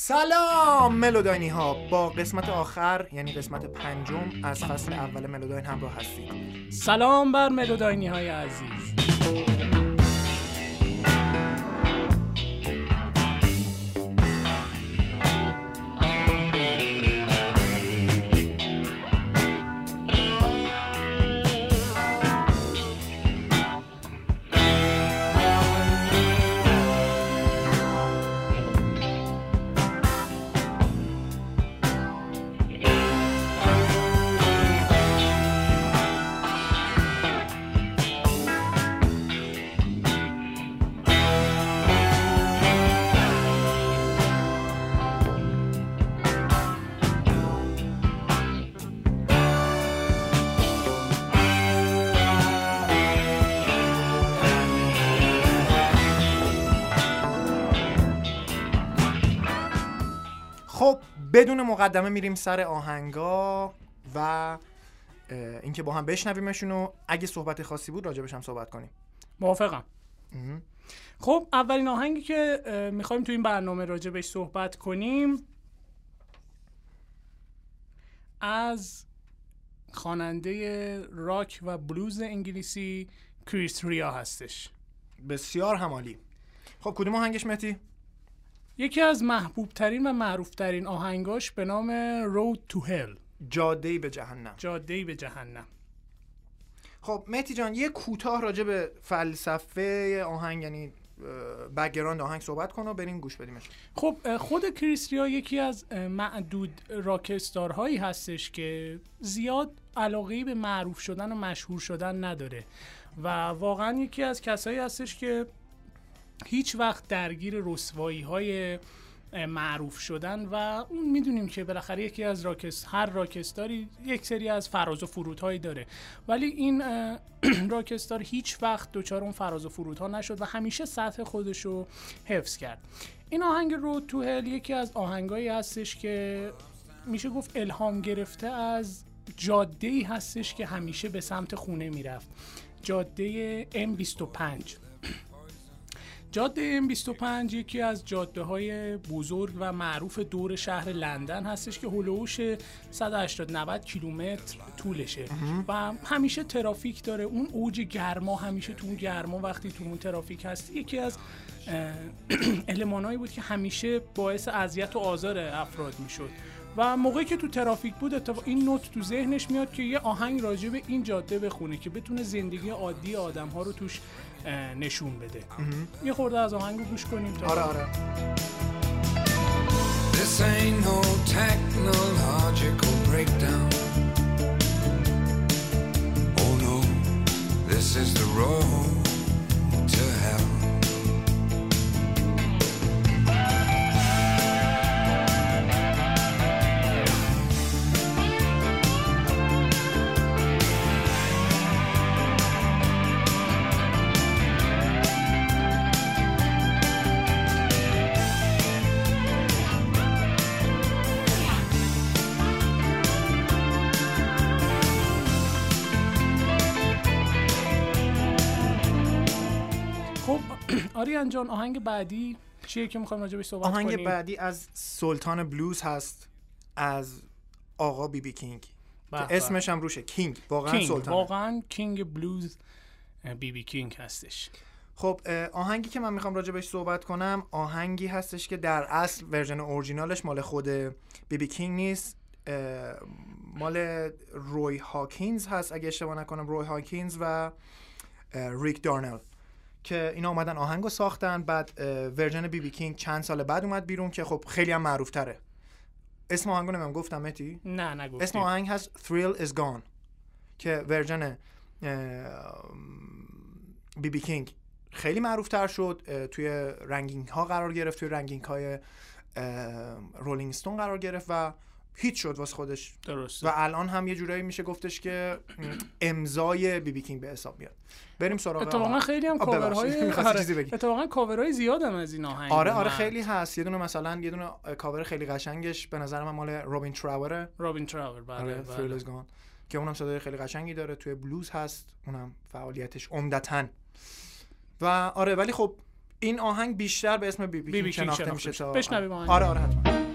سلام ملوداینی ها با قسمت آخر یعنی قسمت پنجم از فصل اول ملوداین همراه هستید. سلام بر ملوداینی های عزیز. بدون مقدمه میریم سر آهنگا و اینکه با هم بشنویمشون و اگه صحبت خاصی بود راجبش هم صحبت کنیم. موافقم. خب اولین آهنگی که می‌خوایم تو این برنامه راجبش صحبت کنیم از خواننده راک و بلوز انگلیسی کریس ریا هستش. بسیار همالی. خب کدوم آهنگش متی؟ یکی از محبوب ترین و معروف ترین آهنگاش به نام Road to Hell. جاده به جهنم. جاده به جهنم. خب متی جان یه کوتاه راجع به فلسفه آهنگ یعنی background آهنگ صحبت کن و بریم گوش بدیمش خب خود کریس ریا یکی از معدود rockstar هایی هستش که زیاد علاقه به معروف شدن و مشهور شدن نداره. و واقعا یکی از کسایی هستش که هیچ وقت درگیر رسوایی های معروف شدن و اون می‌دونیم که بالاخره یکی از راکست هر راکستاری یک سری از فراز و فرودهایی داره. ولی این راکستار هیچ وقت دچار اون فراز و فرودها نشد و همیشه سطح خودش رو حفظ کرد. این آهنگ رو تو هل یکی از آهنگایی هستش که میشه گفت الهام گرفته از جاده ای هستش که همیشه به سمت خونه می‌رفت. جاده M25 جاده M25 یکی از جاده های بزرگ و معروف دور شهر لندن هستش که هلوش 180 90 کیلومتر طولشه. و همیشه ترافیک داره. اون اوج گرما همیشه تو اون گرما وقتی تو اون ترافیک هست. یکی از المانایی بود که همیشه باعث اذیت و آزار افراد می‌شد. و موقعی که تو ترافیک بود اتفاق این نوت تو ذهنش میاد که یه آهنگ راجع به این جاده بخونه که بتونه زندگی عادی آدم ها رو توش نشون بده یه خورده از آهنگ گوش کنیم تا آره آره This ain't no technological breakdown. Oh no, this is the road آریان جان آهنگ بعدی چیه که می‌خوایم راجع بهش صحبت آهنگ کنیم؟ بعدی از سلطان بلوز هست از آقا بی بی کینگ. اسمش هم روشه. کینگ. واقعا کینگ. سلطان واقعا کینگ بلوز بی بی کینگ هستش. خب آهنگی که من می‌خوام راجع بهش صحبت کنم آهنگی هستش که در اصل version original ش مال خود بی بی کینگ نیست. مال روی هاکینز هست اگه اشتباه نکنم روی هاکینز و ریک دارنل. که اینا اومدن آهنگ رو ساختن بعد version بی بی کینگ چند سال بعد اومد بیرون که خب خیلی هم معروف تره اسم آهنگو نمی‌دونم گفتم متی؟ نه نگفتی اسم آهنگ هست Thrill is Gone که version بی بی کینگ خیلی معروف تر شد توی ranking ها قرار گرفت توی ranking های رولینگ ستون قرار گرفت و hit شد واسه خودش درست و الان هم یه جورایی میشه گفتش که امضای بی بی کینگ به حساب میاد بریم سراغ اتفاقا. خیلی هم. کاورهای آره. اتفاقا کاورهای زیاد هم از این آهنگ آره آره. خیلی هست یه دونه مثلا یه دونه کاور خیلی قشنگش به نظر من مال رابین تراوره رابین تراور بله, آره بله. که اونم صدای خیلی قشنگی داره توی بلوز هست اونم فعالیتش عمدتاً و آره ولی خب این آهنگ بیشتر به اسم بی بی, بی شناخته میشه. تا. آره آره حتما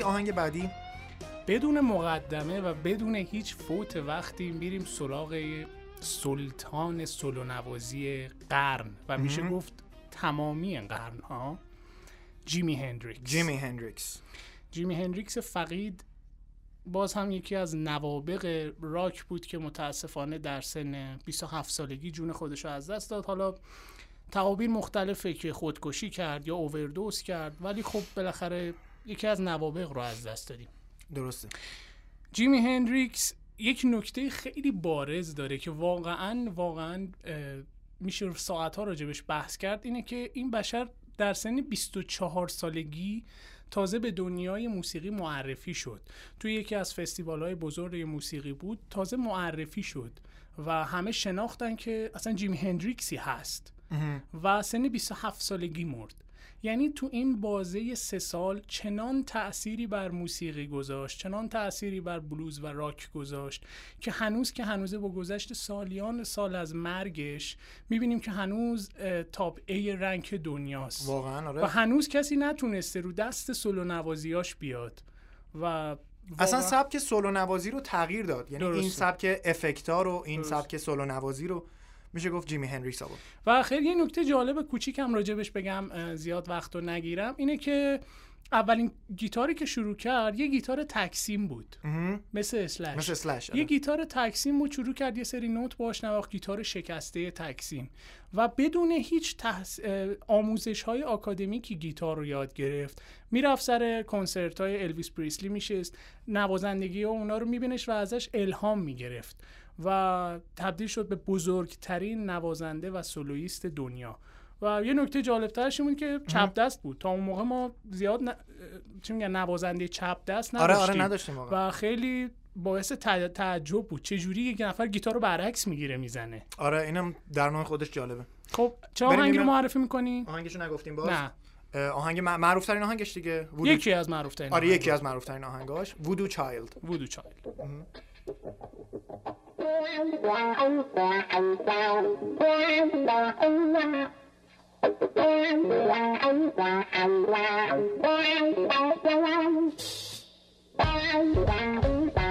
آهنگ بعدی؟ بدون مقدمه و بدون هیچ فوت وقتی میریم سراغ سلطان سولو نوازی قرن و میشه گفت تمامی قرن ها جیمی هندریکس. جیمی هندریکس. جیمی هندریکس فقید باز هم یکی از نوابق راک بود که متاسفانه در سن 27 سالگی جون خودش رو از دست داد. حالا تعابیر مختلفه که خودکشی کرد یا اووردوز کرد ولی خب بالاخره یکی از نوابق رو از دست دادیم. درسته. جیمی هندریکس یک نکته خیلی بارز داره که واقعا واقعا میشه ساعتها راجبش بحث کرد اینه که این بشر در سن 24 سالگی تازه به دنیای موسیقی معرفی شد. توی یکی از فستیوال های بزرگ موسیقی بود تازه معرفی شد و همه شناختن که اصلا جیمی هندریکسی هست و سن 27 سالگی مرد. یعنی تو این بازه سه سال چنان تأثیری بر موسیقی گذاشت چنان تأثیری بر بلوز و راک گذاشت که هنوز که هنوزه با گذشت سالیان سال از مرگش می‌بینیم که هنوز top ای rank دنیاست واقعا آره و هنوز کسی نتونسته رو دست سولو نوازیاش بیاد و اصلا واقعا- سبک سولو نوازی رو تغییر داد یعنی این درسته. سبک افکتا رو این درست. سبک سولو نوازی رو میشه گفت جیمی هندریکس آورد و خیلی یه نکته جالب کوچیکم راجبش بگم زیاد وقت رو نگیرم. اینه که اولین گیتاری که شروع کرد یه گیتار تک‌سیم بود. مثل اسلش مثل اسلش یه گیتار تک‌سیم رو شروع کرد یه سری نوت باش نواخت گیتار شکسته تک‌سیم. و بدون هیچ تحس... آموزش های آکادمیکی گیتار رو یاد گرفت. می‌رفت سر کنسرت های الویس پریسلی میشست. نوازندگی و اونا رو میبینش و ازش الهام می‌گرفت. و تبدیل شد به بزرگترین نوازنده و سولویست دنیا. و یه نکته جالبترش این بود که چپ دست بود. تا اون موقع ما زیاد ن... چی میگن نوازنده چپ دست آره نداشتیم. آره نداشتیم واقعا. و خیلی باعث تع- تعجب بود. چه جوری یک نفر گیتار رو برعکس می‌گیره می‌زنه. آره اینم در نوع خودش جالبه. خب چه آهنگی رو معرفی می‌کنی؟ آهنگشو نگفتیم باز. نه. آهنگ معروف ترین آهنگش دیگه. وودو یکی از معروف ترین آره یکی از معروف ترین آهنگاش. وودو چایلد. وودو چایلد. Bye.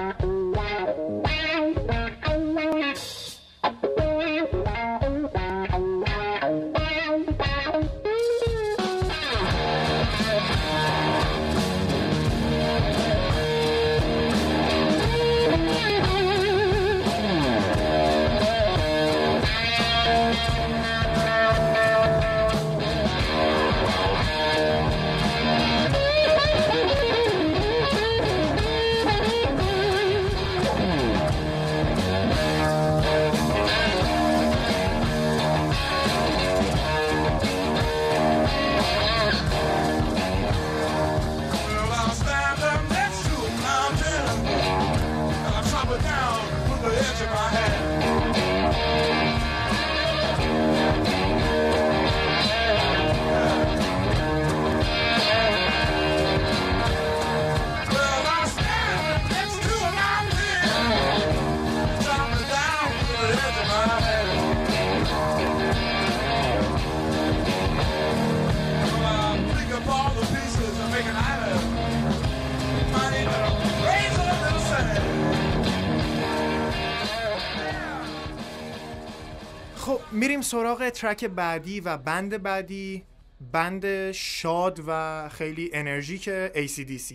سراغ ترک بعدی و بند بعدی بند شاد و خیلی انرژیک ACDC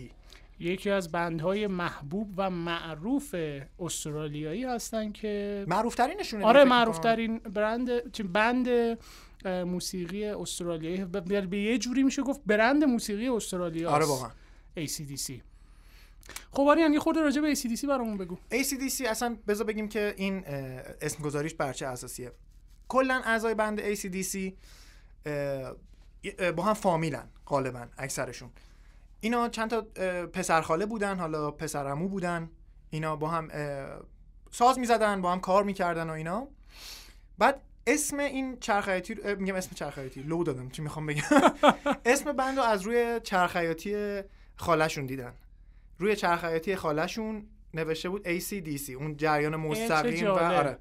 یکی از بندهای محبوب و معروف استرالیایی هستن که معروف ترینشونه آره معروف ترین برند بند موسیقی استرالیایی. به یه جوری میشه گفت برند موسیقی استرالیا آره واقعا. ACDC خب آریان یه خورده راجع به ACDC برامون بگو. ACDC اصلا بذار بگیم که این اسم گذاریش بر چه اساسیه؟ کلا اعضای بند ACDC با هم فامیلن غالبا اکثرشون. اینا چند تا پسرخاله بودن حالا پسرعمو بودن. اینا با هم ساز می‌زدن با هم کار می‌کردن و اینا. بعد اسم این چرخیاتی میگم اسم چرخیاتی لو دادم چی می‌خوام بگم؟ اسم بند رو از روی چرخیاتی خالشون دیدن. روی چرخیاتی خالشون نوشته بود ACDC اون جریان مستقیم و. آره.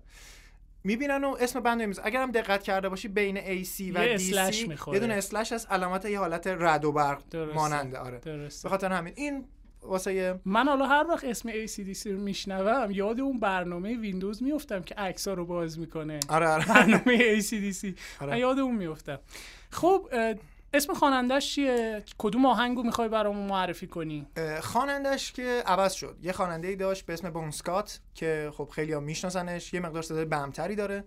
می‌بینن و اسم بند نمیز اگر هم دقت کرده باشی بین AC و DC. یه دونه اسلش از علامت یه حالت رد و برق درسته. ماننده آره. به خاطر همین. این واسه من حالا هر وقت اسم ACDC رو میشنوم یاد اون برنامه ویندوز میفتم که عکس رو باز می‌کنه. آره آره. برنامه ACDC آره. من یاد اون میفتم خب اسم خوانندش چیه؟ کدوم آهنگو می‌خوای برامون معرفی کنی؟ اه، خوانندش که عوض شد. یه خواننده ای داشت به اسم بون سکات که خب خیلی ها میشناسنش یه مقدار صدای بمتری داره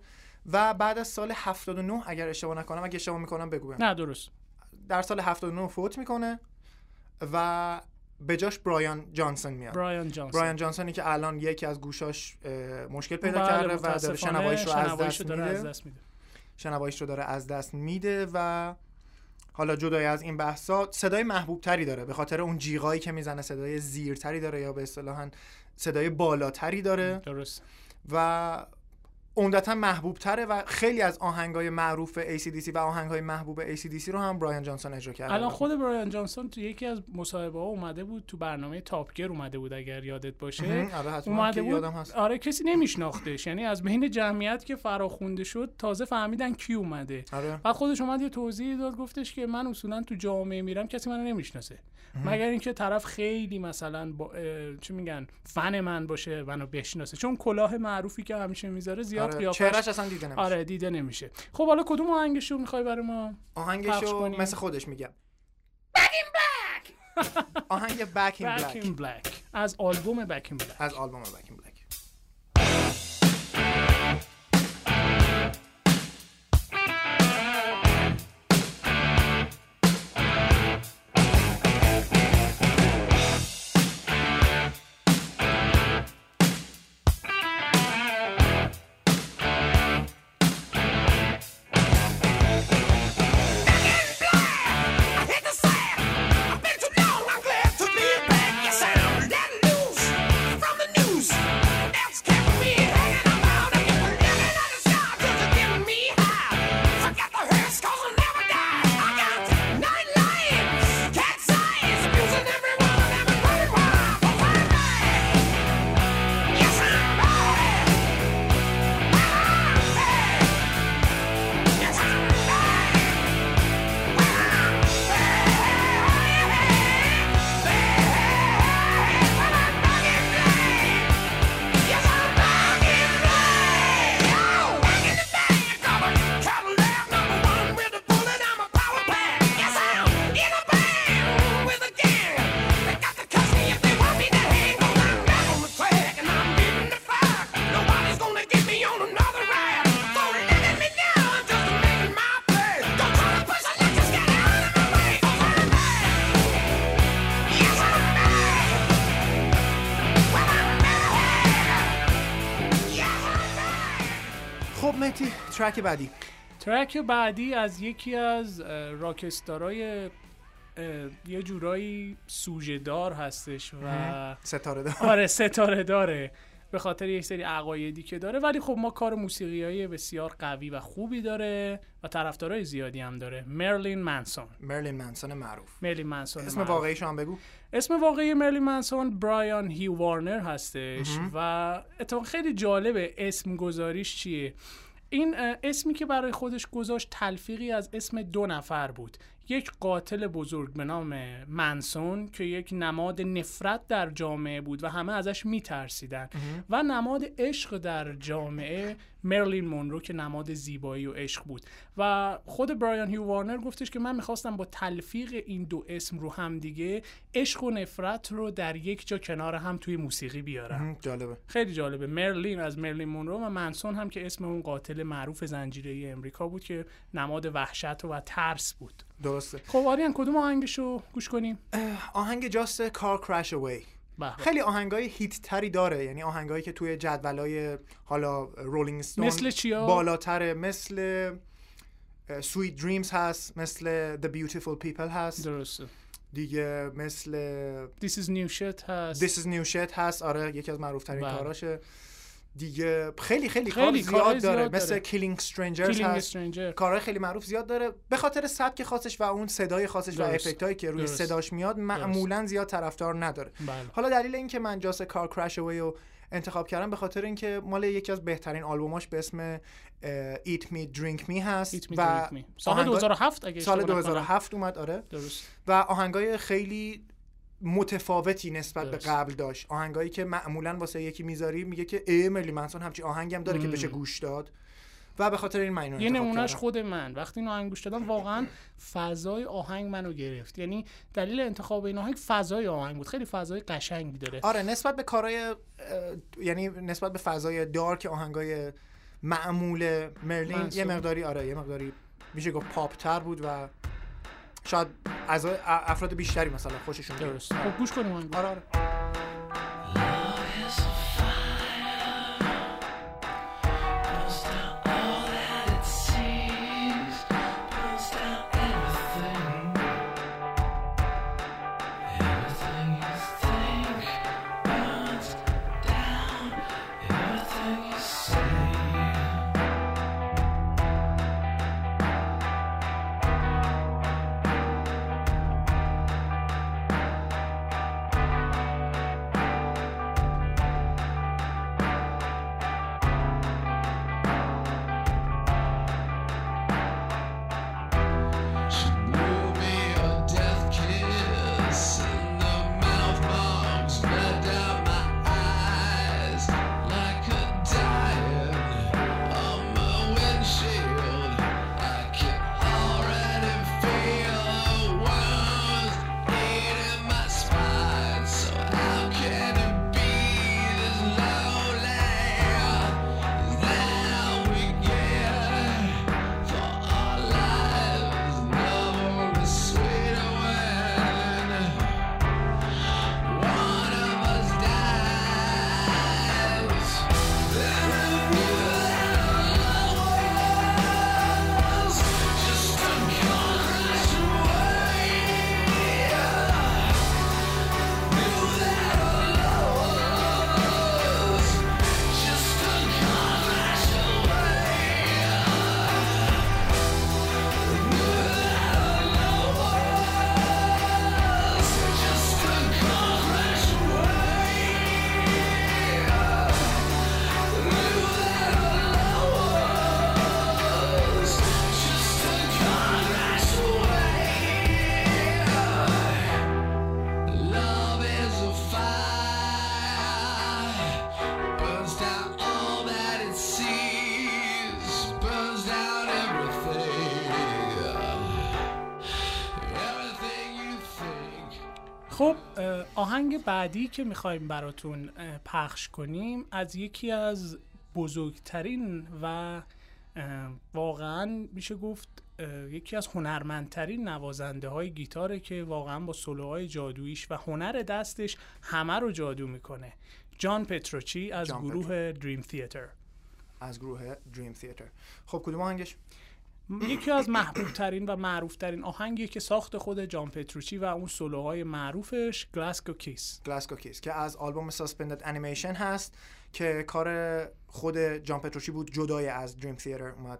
و بعد از سال 79 اگر اشتباه نکنم اگه اشتباه می‌کنم بگو. نه درست. در سال 79 فوت می‌کنه و به جاش برایان جانسون میاد. برایان جانسون برایان جانسونی که الان یکی از گوشاش مشکل پیدا بله، کرده و داره شنواییش رو از دست میده. شنواییش رو داره از دست میده و حالا جدای از این بحثا صدای محبوب تری داره. به خاطر اون جیغایی که می‌زنه صدای زیرتری داره یا به اصطلاحا صدای بالاتری داره. درست. و عمدتا محبوب تره و خیلی از آهنگای معروف ACDC و آهنگای محبوب ACDC رو هم برایان جانسون اجرا کرده الان خود برایان جانسون تو یکی از مصاحبه ها اومده بود تو برنامه تاپگر اومده بود اگر یادت باشه. آره حتما اومده بود. یادم هست. آره کسی نمیشناختش. یعنی از بین جمعیت که فراخونده شد تازه فهمیدن کی اومده. آره. بعد خودش اومد یه توضیح داد گفتش که من اصولا تو جامعه میرم کسی منو نمی‌شناسه. مگر اینکه طرف خیلی مثلا با چی میگن فن من باشه منو بشناسه. چون کلااه معروفی که همیشه می‌ذاره زیاد آره قیافش. چهرش اصلا دیده نمیشه. آره دیده نمیشه. خب حالا کدوم آهنگش رو می‌خوای برای ما آهنگشو. مثل خودش میگم. آهنگ Back in Back Black in Black. از آلبوم Back in Black. از آلبوم Back ترک بعدی. ترک بعدی از یکی از راکستارای یه جورایی سوژه دار هستش و ستاره دار. آره ستاره داره. به خاطر یک سری عقایدی که داره. ولی خب ما کار موسیقی های بسیار قوی و خوبی داره و طرفدارای زیادی هم داره. مرلین منسون مرلین منسون معروف. مرلین منسون اسم معروف. واقعیشو هم بگو. اسم واقعی مرلین منسون برایان هی وارنر هستش و اتفاقا خیلی جالبه. اسم گذاریش چیه؟ این اسمی که برای خودش گذاشت تلفیقی از اسم دو نفر بود. یک قاتل بزرگ به نام منسون که یک نماد نفرت در جامعه بود و همه ازش میترسیدن. و نماد عشق در جامعه مرلین مونرو که نماد زیبایی و عشق بود. و خود برایان هیو وارنر گفتش که من می‌خواستم با تلفیق این دو اسم رو هم دیگه عشق و نفرت رو در یک جا کنار هم توی موسیقی بیارم. جالبه. خیلی جالبه. مرلین از مرلین مونرو و منسون هم که اسم اون قاتل معروف زنجیره امریکا بود که نماد وحشت و ترس بود. درسته. خب آریان کدوم آهنگشو گوش کنیم؟ آهنگ جاست کار کرش اوی. خیلی آهنگای هیت تری داره. یعنی آهنگایی که توی جدولای حالا رولینگ استون مثل چیا؟ بالاتره مثل سویت دریمز هست مثل The Beautiful People هست. درسته. دیگه مثل This is new shit هست. This is New Shit هست. آره یکی از معروف ترین بله. کاراشه. دیگه خیلی خیلی, خیلی کار زیاد داره زیاد مثل داره. Killing Strangers Killing هست کارهای خیلی معروف زیاد داره به خاطر سبک خاصش و اون صدای خاصش و درست. افکت هایی که روی درست. صداش میاد معمولا زیاد طرفدار نداره بله حالا دلیل اینکه من جاس کار کرش اوی رو انتخاب کردم به خاطر اینکه مال یکی از بهترین آلبوماش به اسم Eat Me Drink Me هست Eat Me, و Drink Me. سال آهنگا- 2007 اگه سال اشتباه نکنم. 2007 اومد آره درست و آهنگای خیلی متفاوتی نسبت به درست. قبل داشت آهنگایی که معمولا واسه یکی می‌ذاری میگه که ای مرلی منسون همچی آهنگی هم داره که مم. بشه گوش داد و به خاطر این من یه نمونهش. خود من وقتی این آهنگ گوش دادم واقعا فضای آهنگ منو گرفت یعنی دلیل انتخاب این آهنگ فضای آهنگ بود خیلی فضای قشنگی داره آره نسبت به کارهای یعنی نسبت به فضای دارک آهنگای معمول مرلین منصور. یه مقداری آره یه مقداری میشه گفت پاپ تر بود و شاید از افراد بیشتری مثلا خوششون بیاد. درست. خب گوش کنیم. آره آره. آهنگ بعدی که می‌خوایم براتون پخش کنیم از یکی از بزرگترین و واقعا میشه گفت یکی از هنرمندترین نوازنده های گیتاره که واقعا با سولوهای جادویش و هنر دستش همه رو جادو می‌کنه. جان پتروچی از جان گروه دریم تیاتر. از گروه دریم تیاتر. خب کدوم آهنگش؟ یکی از محبوب ترین و معروف ترین آهنگی که ساخت خود جان پتروچی و اون سولوهای معروفش Glasgow Kiss Glasgow Kiss که از آلبوم Suspended Animation هست که کار خود جان پتروچی بود جدای از دریم تیاتر اومد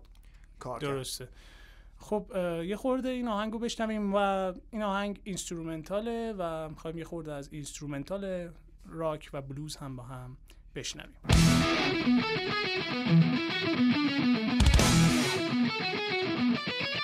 کار درسته. خب یه خورده این آهنگ رو بشنویم و این آهنگ instrumental ه و می‌خوایم یه خورده از instrumental راک و بلوز هم با هم بشنویم. Thank you.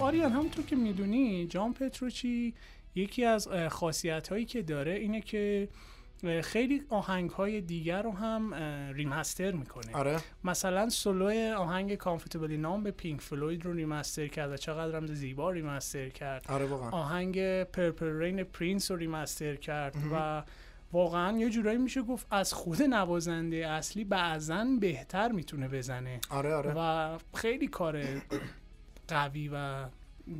آریان همونطور که می‌دونی جان پتروچی یکی از خاصیت هایی که داره اینه که خیلی آهنگ های دیگر رو هم remaster می‌کنه. آره. مثلا سولو آهنگ Comfortably Numb پینک فلوید رو remaster کرد و چقدر هم زیبا remaster کرد. آره واقعا. آهنگ Purple Rain پرینس رو remaster کرد و واقعا یه جورایی میشه گفت از خود نوازنده اصلی بعضا بهتر می‌تونه بزنه. آره آره. و خیلی کار قوی و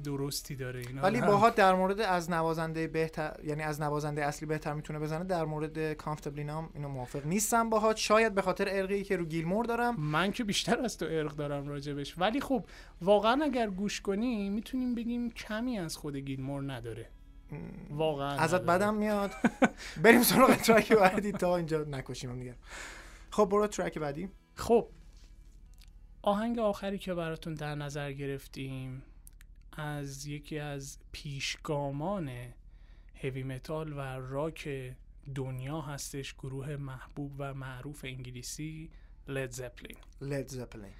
درستی داره اینا. ولی. باها در مورد از نوازنده بهتر یعنی از نوازنده اصلی بهتر می‌تونه بزنه در مورد کامفتبلی نام اینو موافق نیستم باهات. شاید به خاطر ارقی که رو گیلمور دارم. من که بیشتر از تو ارق دارم راجبش. ولی خب واقعا اگر گوش کنی می‌تونیم بگیم کمی از خود گیلمور نداره. واقعا ازت. بدم میاد. بریم سراغ ترک بعدی. تا اینجا نکشیم دیگه. خب برو ترک بعدی. خب آهنگ آخری که براتون در نظر گرفتیم از یکی از پیشگامان هوی متال و راک دنیا هستش گروه محبوب و معروف انگلیسی لید زپلین لید زپلین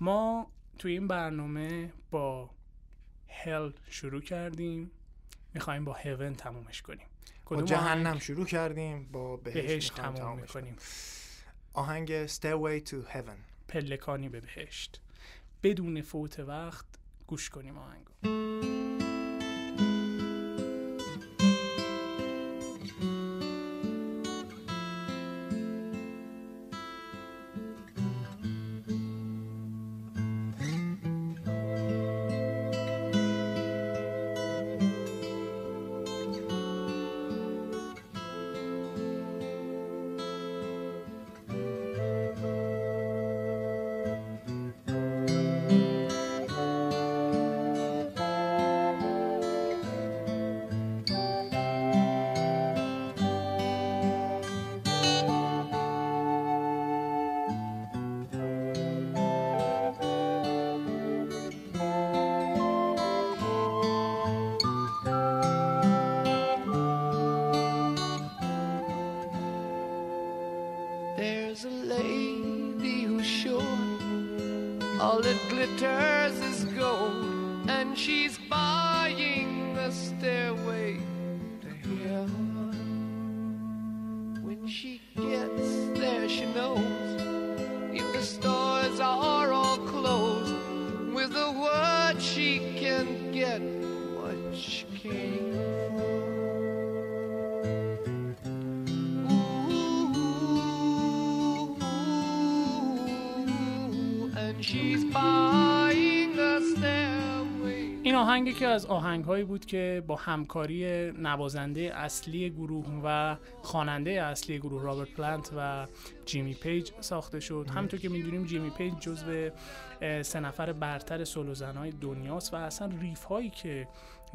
ما توی این برنامه با هل شروع کردیم. می‌خوایم با هیون تمومش کنیم. با جهنم آهنگ؟ شروع کردیم با بهشت می‌خوایم تموم تمامش کنیم. می‌کنیم آهنگ Stairway to Heaven. پلکانی به بهشت. بدون فوت وقت گوش کنیم آهنگو. آهنگی که از آهنگهایی بود که با همکاری نوازنده اصلی گروه و خواننده اصلی گروه رابرت پلانت و جیمی پیج ساخته شد. همونطور که می‌دونیم جیمی پیج جزو سه نفر برتر سولو زنهای دنیاست و اصلا riff هایی که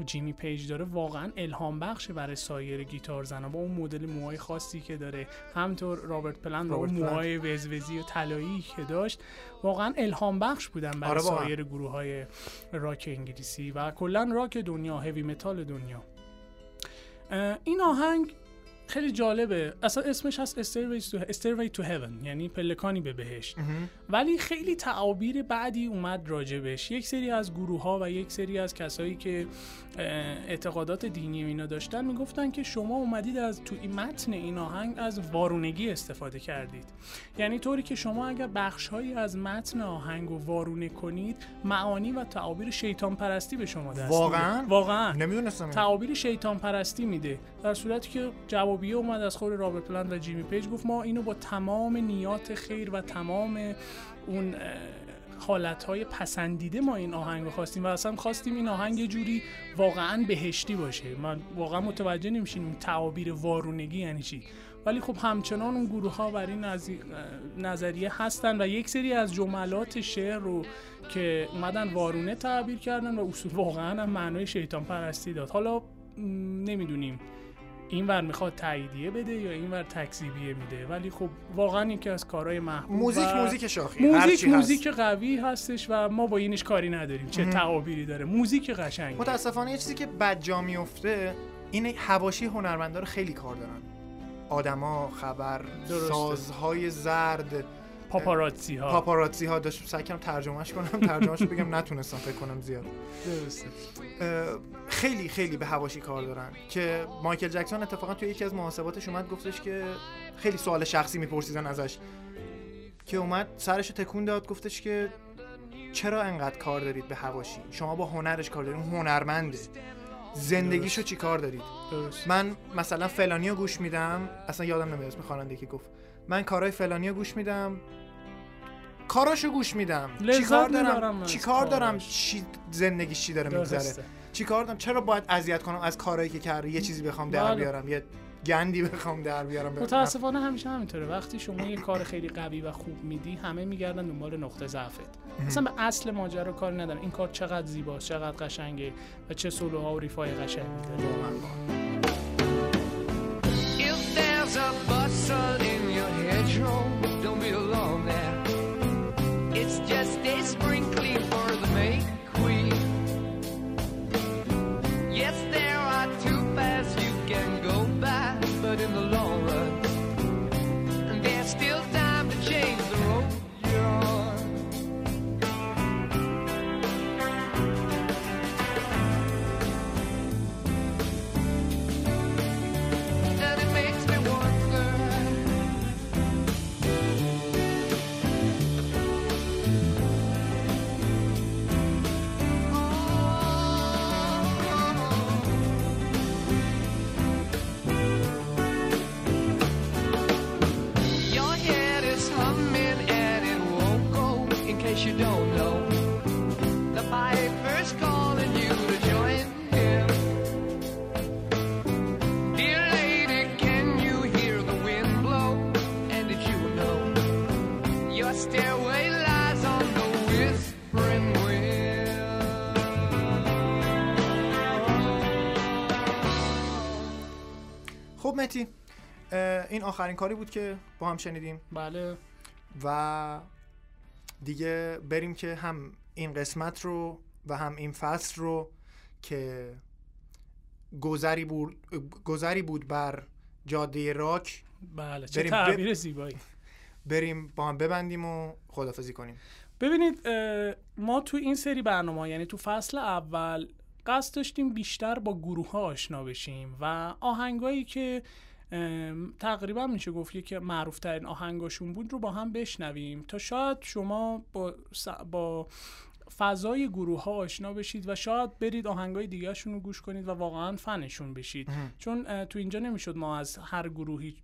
جیمی پیج داره واقعا الهام بخشه برای سایر گیتار زنها با اون مدل موهای خاصی که داره همینطور رابرت پلنت با اون. موهای وزوزی و طلایی که داشت واقعا الهام بخش بودن برای آره. سایر گروه های راک انگلیسی و کلا راک دنیا هوی متال دنیا این آهنگ خیلی جالبه. اصلا اسمش هست to, Stairway to Heaven یعنی پلکانی به بهشت. ولی خیلی تعابیر بعدی اومد راجبش یک سری از گروه ها و یک سری از کسایی که اعتقادات دینی و اینا داشتن می‌گفتن که شما اومدید از تو این متن این آهنگ از وارونگی استفاده کردید. یعنی طوری که شما اگر بخشهایی از متن آهنگ رو وارونه کنید معانی و تعابیر شیطان پرستی به شما دست واقعاً؟ واقعا. نمی‌دونستم. تعابیر شیطان پرستی میده. در صورتی که جوابیه اومد از خود رابرت پلنت و جیمی پیج گفت ما اینو با تمام نیات خیر و تمام اون حالتهای پسندیده ما این آهنگ رو خواستیم و اصلا خواستیم این آهنگ جوری واقعا بهشتی باشه. من واقعا متوجه نمیشین این تعابیر وارونگی یعنی چی. ولی خب همچنان اون گروه ها بر این نظریه هستن و یک سری از جملات شعر رو که اومدن وارونه تعبیر کردن و اصول واقعا هم معنای شیطان پرستی داد. حالا نمی‌دونیم. این ور می‌خواد تاییدیه بده یا این ور تکذیبیه میده. ولی خب واقعا یکی از کارهای محبوب موزیک و موزیک شاخی. موزیک موزیک هست. قوی هستش و ما با اینش کاری نداریم. چه تعابیری داره. موزیک قشنگی متاسفانه یه چیزی که بد جا میفته اینه حواشی هنرمندا رو خیلی کار دارن. آدما خبر درسته. سازهای زرد پاپاراتزی ها. پاپاراتزی ها داشت سعی کردم ترجمهش کنم ترجمهش رو بگم نتونستم فکر کنم زیاد. درسته. خیلی خیلی به هواشی کار دارن که مایکل جکسون اتفاقا توی یکی از محاسباتش اومد گفتش که خیلی سوال شخصی میپرسیدن ازش. که اومد سرش رو تکون داد گفتش که چرا انقدر کار دارید به هواشی؟ شما با هنرش کار دارید اون هنرمنده. زندگیشو چی کار دارید؟ درست. من مثلا فلانی رو گوش میدم اصلا یادم نمیاد اسم خواننده که گفت. من کارهای فلانی رو گوش میدم کاراشو گوش میدم. لذت چی کار می‌برم دارم؟ از چی کار دارم. چی زندگیش چی داره میگذره؟ درسته. چی کار دارم؟ چرا باید اذیت کنم از کارهایی که کرده یه چیزی بخوام در بله. بیارم یه گندی بخوام در بیارم. متاسفانه همیشه همینطوره. وقتی شما یه کار خیلی قوی و خوب میدی همه میگردن دنبال نقطه ضعفت. اصلا به اصل ماجرا کار ندارن. این کار چقدر زیباست چقدر قشنگه و چه سولوها و ریفای قشنگی داره این آخرین کاری بود که با هم شنیدیم. بله. و دیگه بریم که هم این قسمت رو و هم این فصل رو که گذری بود گذری بود بر جاده راک. بله. چه تعبیر زیبایی. بریم با هم ببندیم و خدافزی کنیم. ببینید ما تو این سری برنامه یعنی تو فصل اول قصد داشتیم بیشتر با گروه ها آشنا بشیم و آهنگایی که تقریبا میشه گفت که معروف ترین آهنگاشون بود رو با هم بشنویم تا شاید شما با, س- با فضای گروه ها آشنا بشید و شاید برید آهنگای دیگهشون رو گوش کنید و واقعا فنشون بشید. چون تو اینجا نمی‌شد ما از هر گروهی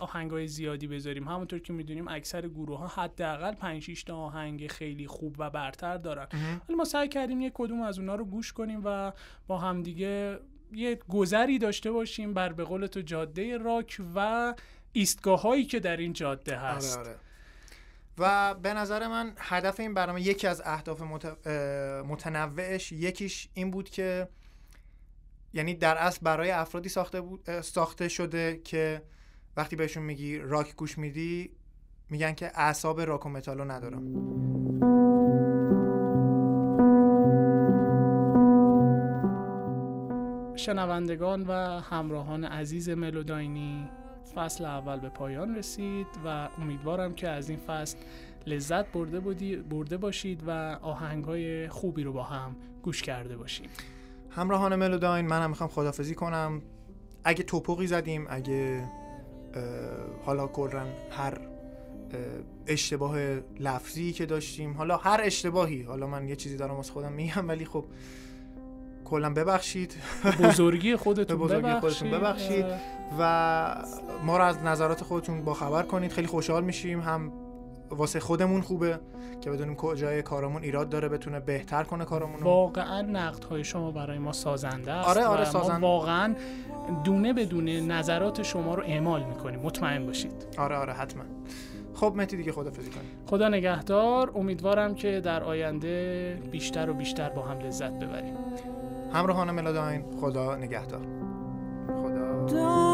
آهنگای زیادی بذاریم. همونطور که می‌دونیم اکثر گروه ها حداقل 5 6 تا آهنگ خیلی خوب و برتر دارن. ولی ما سعی کردیم یک کدوم از اونا رو گوش کنیم و با همدیگه یه گذری داشته باشیم بر به قول تو جاده راک و ایستگاه هایی که در این جاده هست. آره. آره و به نظر من هدف این برنامه یکی از اهداف مت... متنوعش یکیش این بود که یعنی در اصل برای افرادی ساخته بود ساخته شده که وقتی بهشون میگی راک گوش میدی میگن که اعصاب راک و متالو ندارم. شنوندگان و همراهان عزیز ملوداینی فصل اول به پایان رسید و امیدوارم که از این فصل لذت برده, بودی برده باشید و آهنگهای خوبی رو با هم گوش کرده باشید همراهان ملوداین من هم می‌خوام خدافزی کنم. اگه توپقی زدیم اگه حالا کلا هر اه، اشتباه لفظی که داشتیم حالا هر اشتباهی حالا من یه چیزی دارم از خودم میگم ولی خب کلا ببخشید. بزرگی خودتون به بزرگی ببخشید, خودتون ببخشید. و ما رو از نظرات خودتون با خبر کنید. خیلی خوشحال میشیم. هم واسه خودمون خوبه که بدونیم کجای کارمون ایراد داره بتونه بهتر کنه کارمون واقعا نقد های شما برای ما سازنده است آره، آره، و ما سازنده. واقعا دونه به دونه نظرات شما رو اعمال می‌کنیم. مطمئن باشید. آره آره حتما. خب متی دیگه خدافظی کنیم. خدا نگهدار. امیدوارم که در آینده بیشتر و بیشتر با هم لذت ببریم. همراهان ملاداین خدا نگهدار. خدا.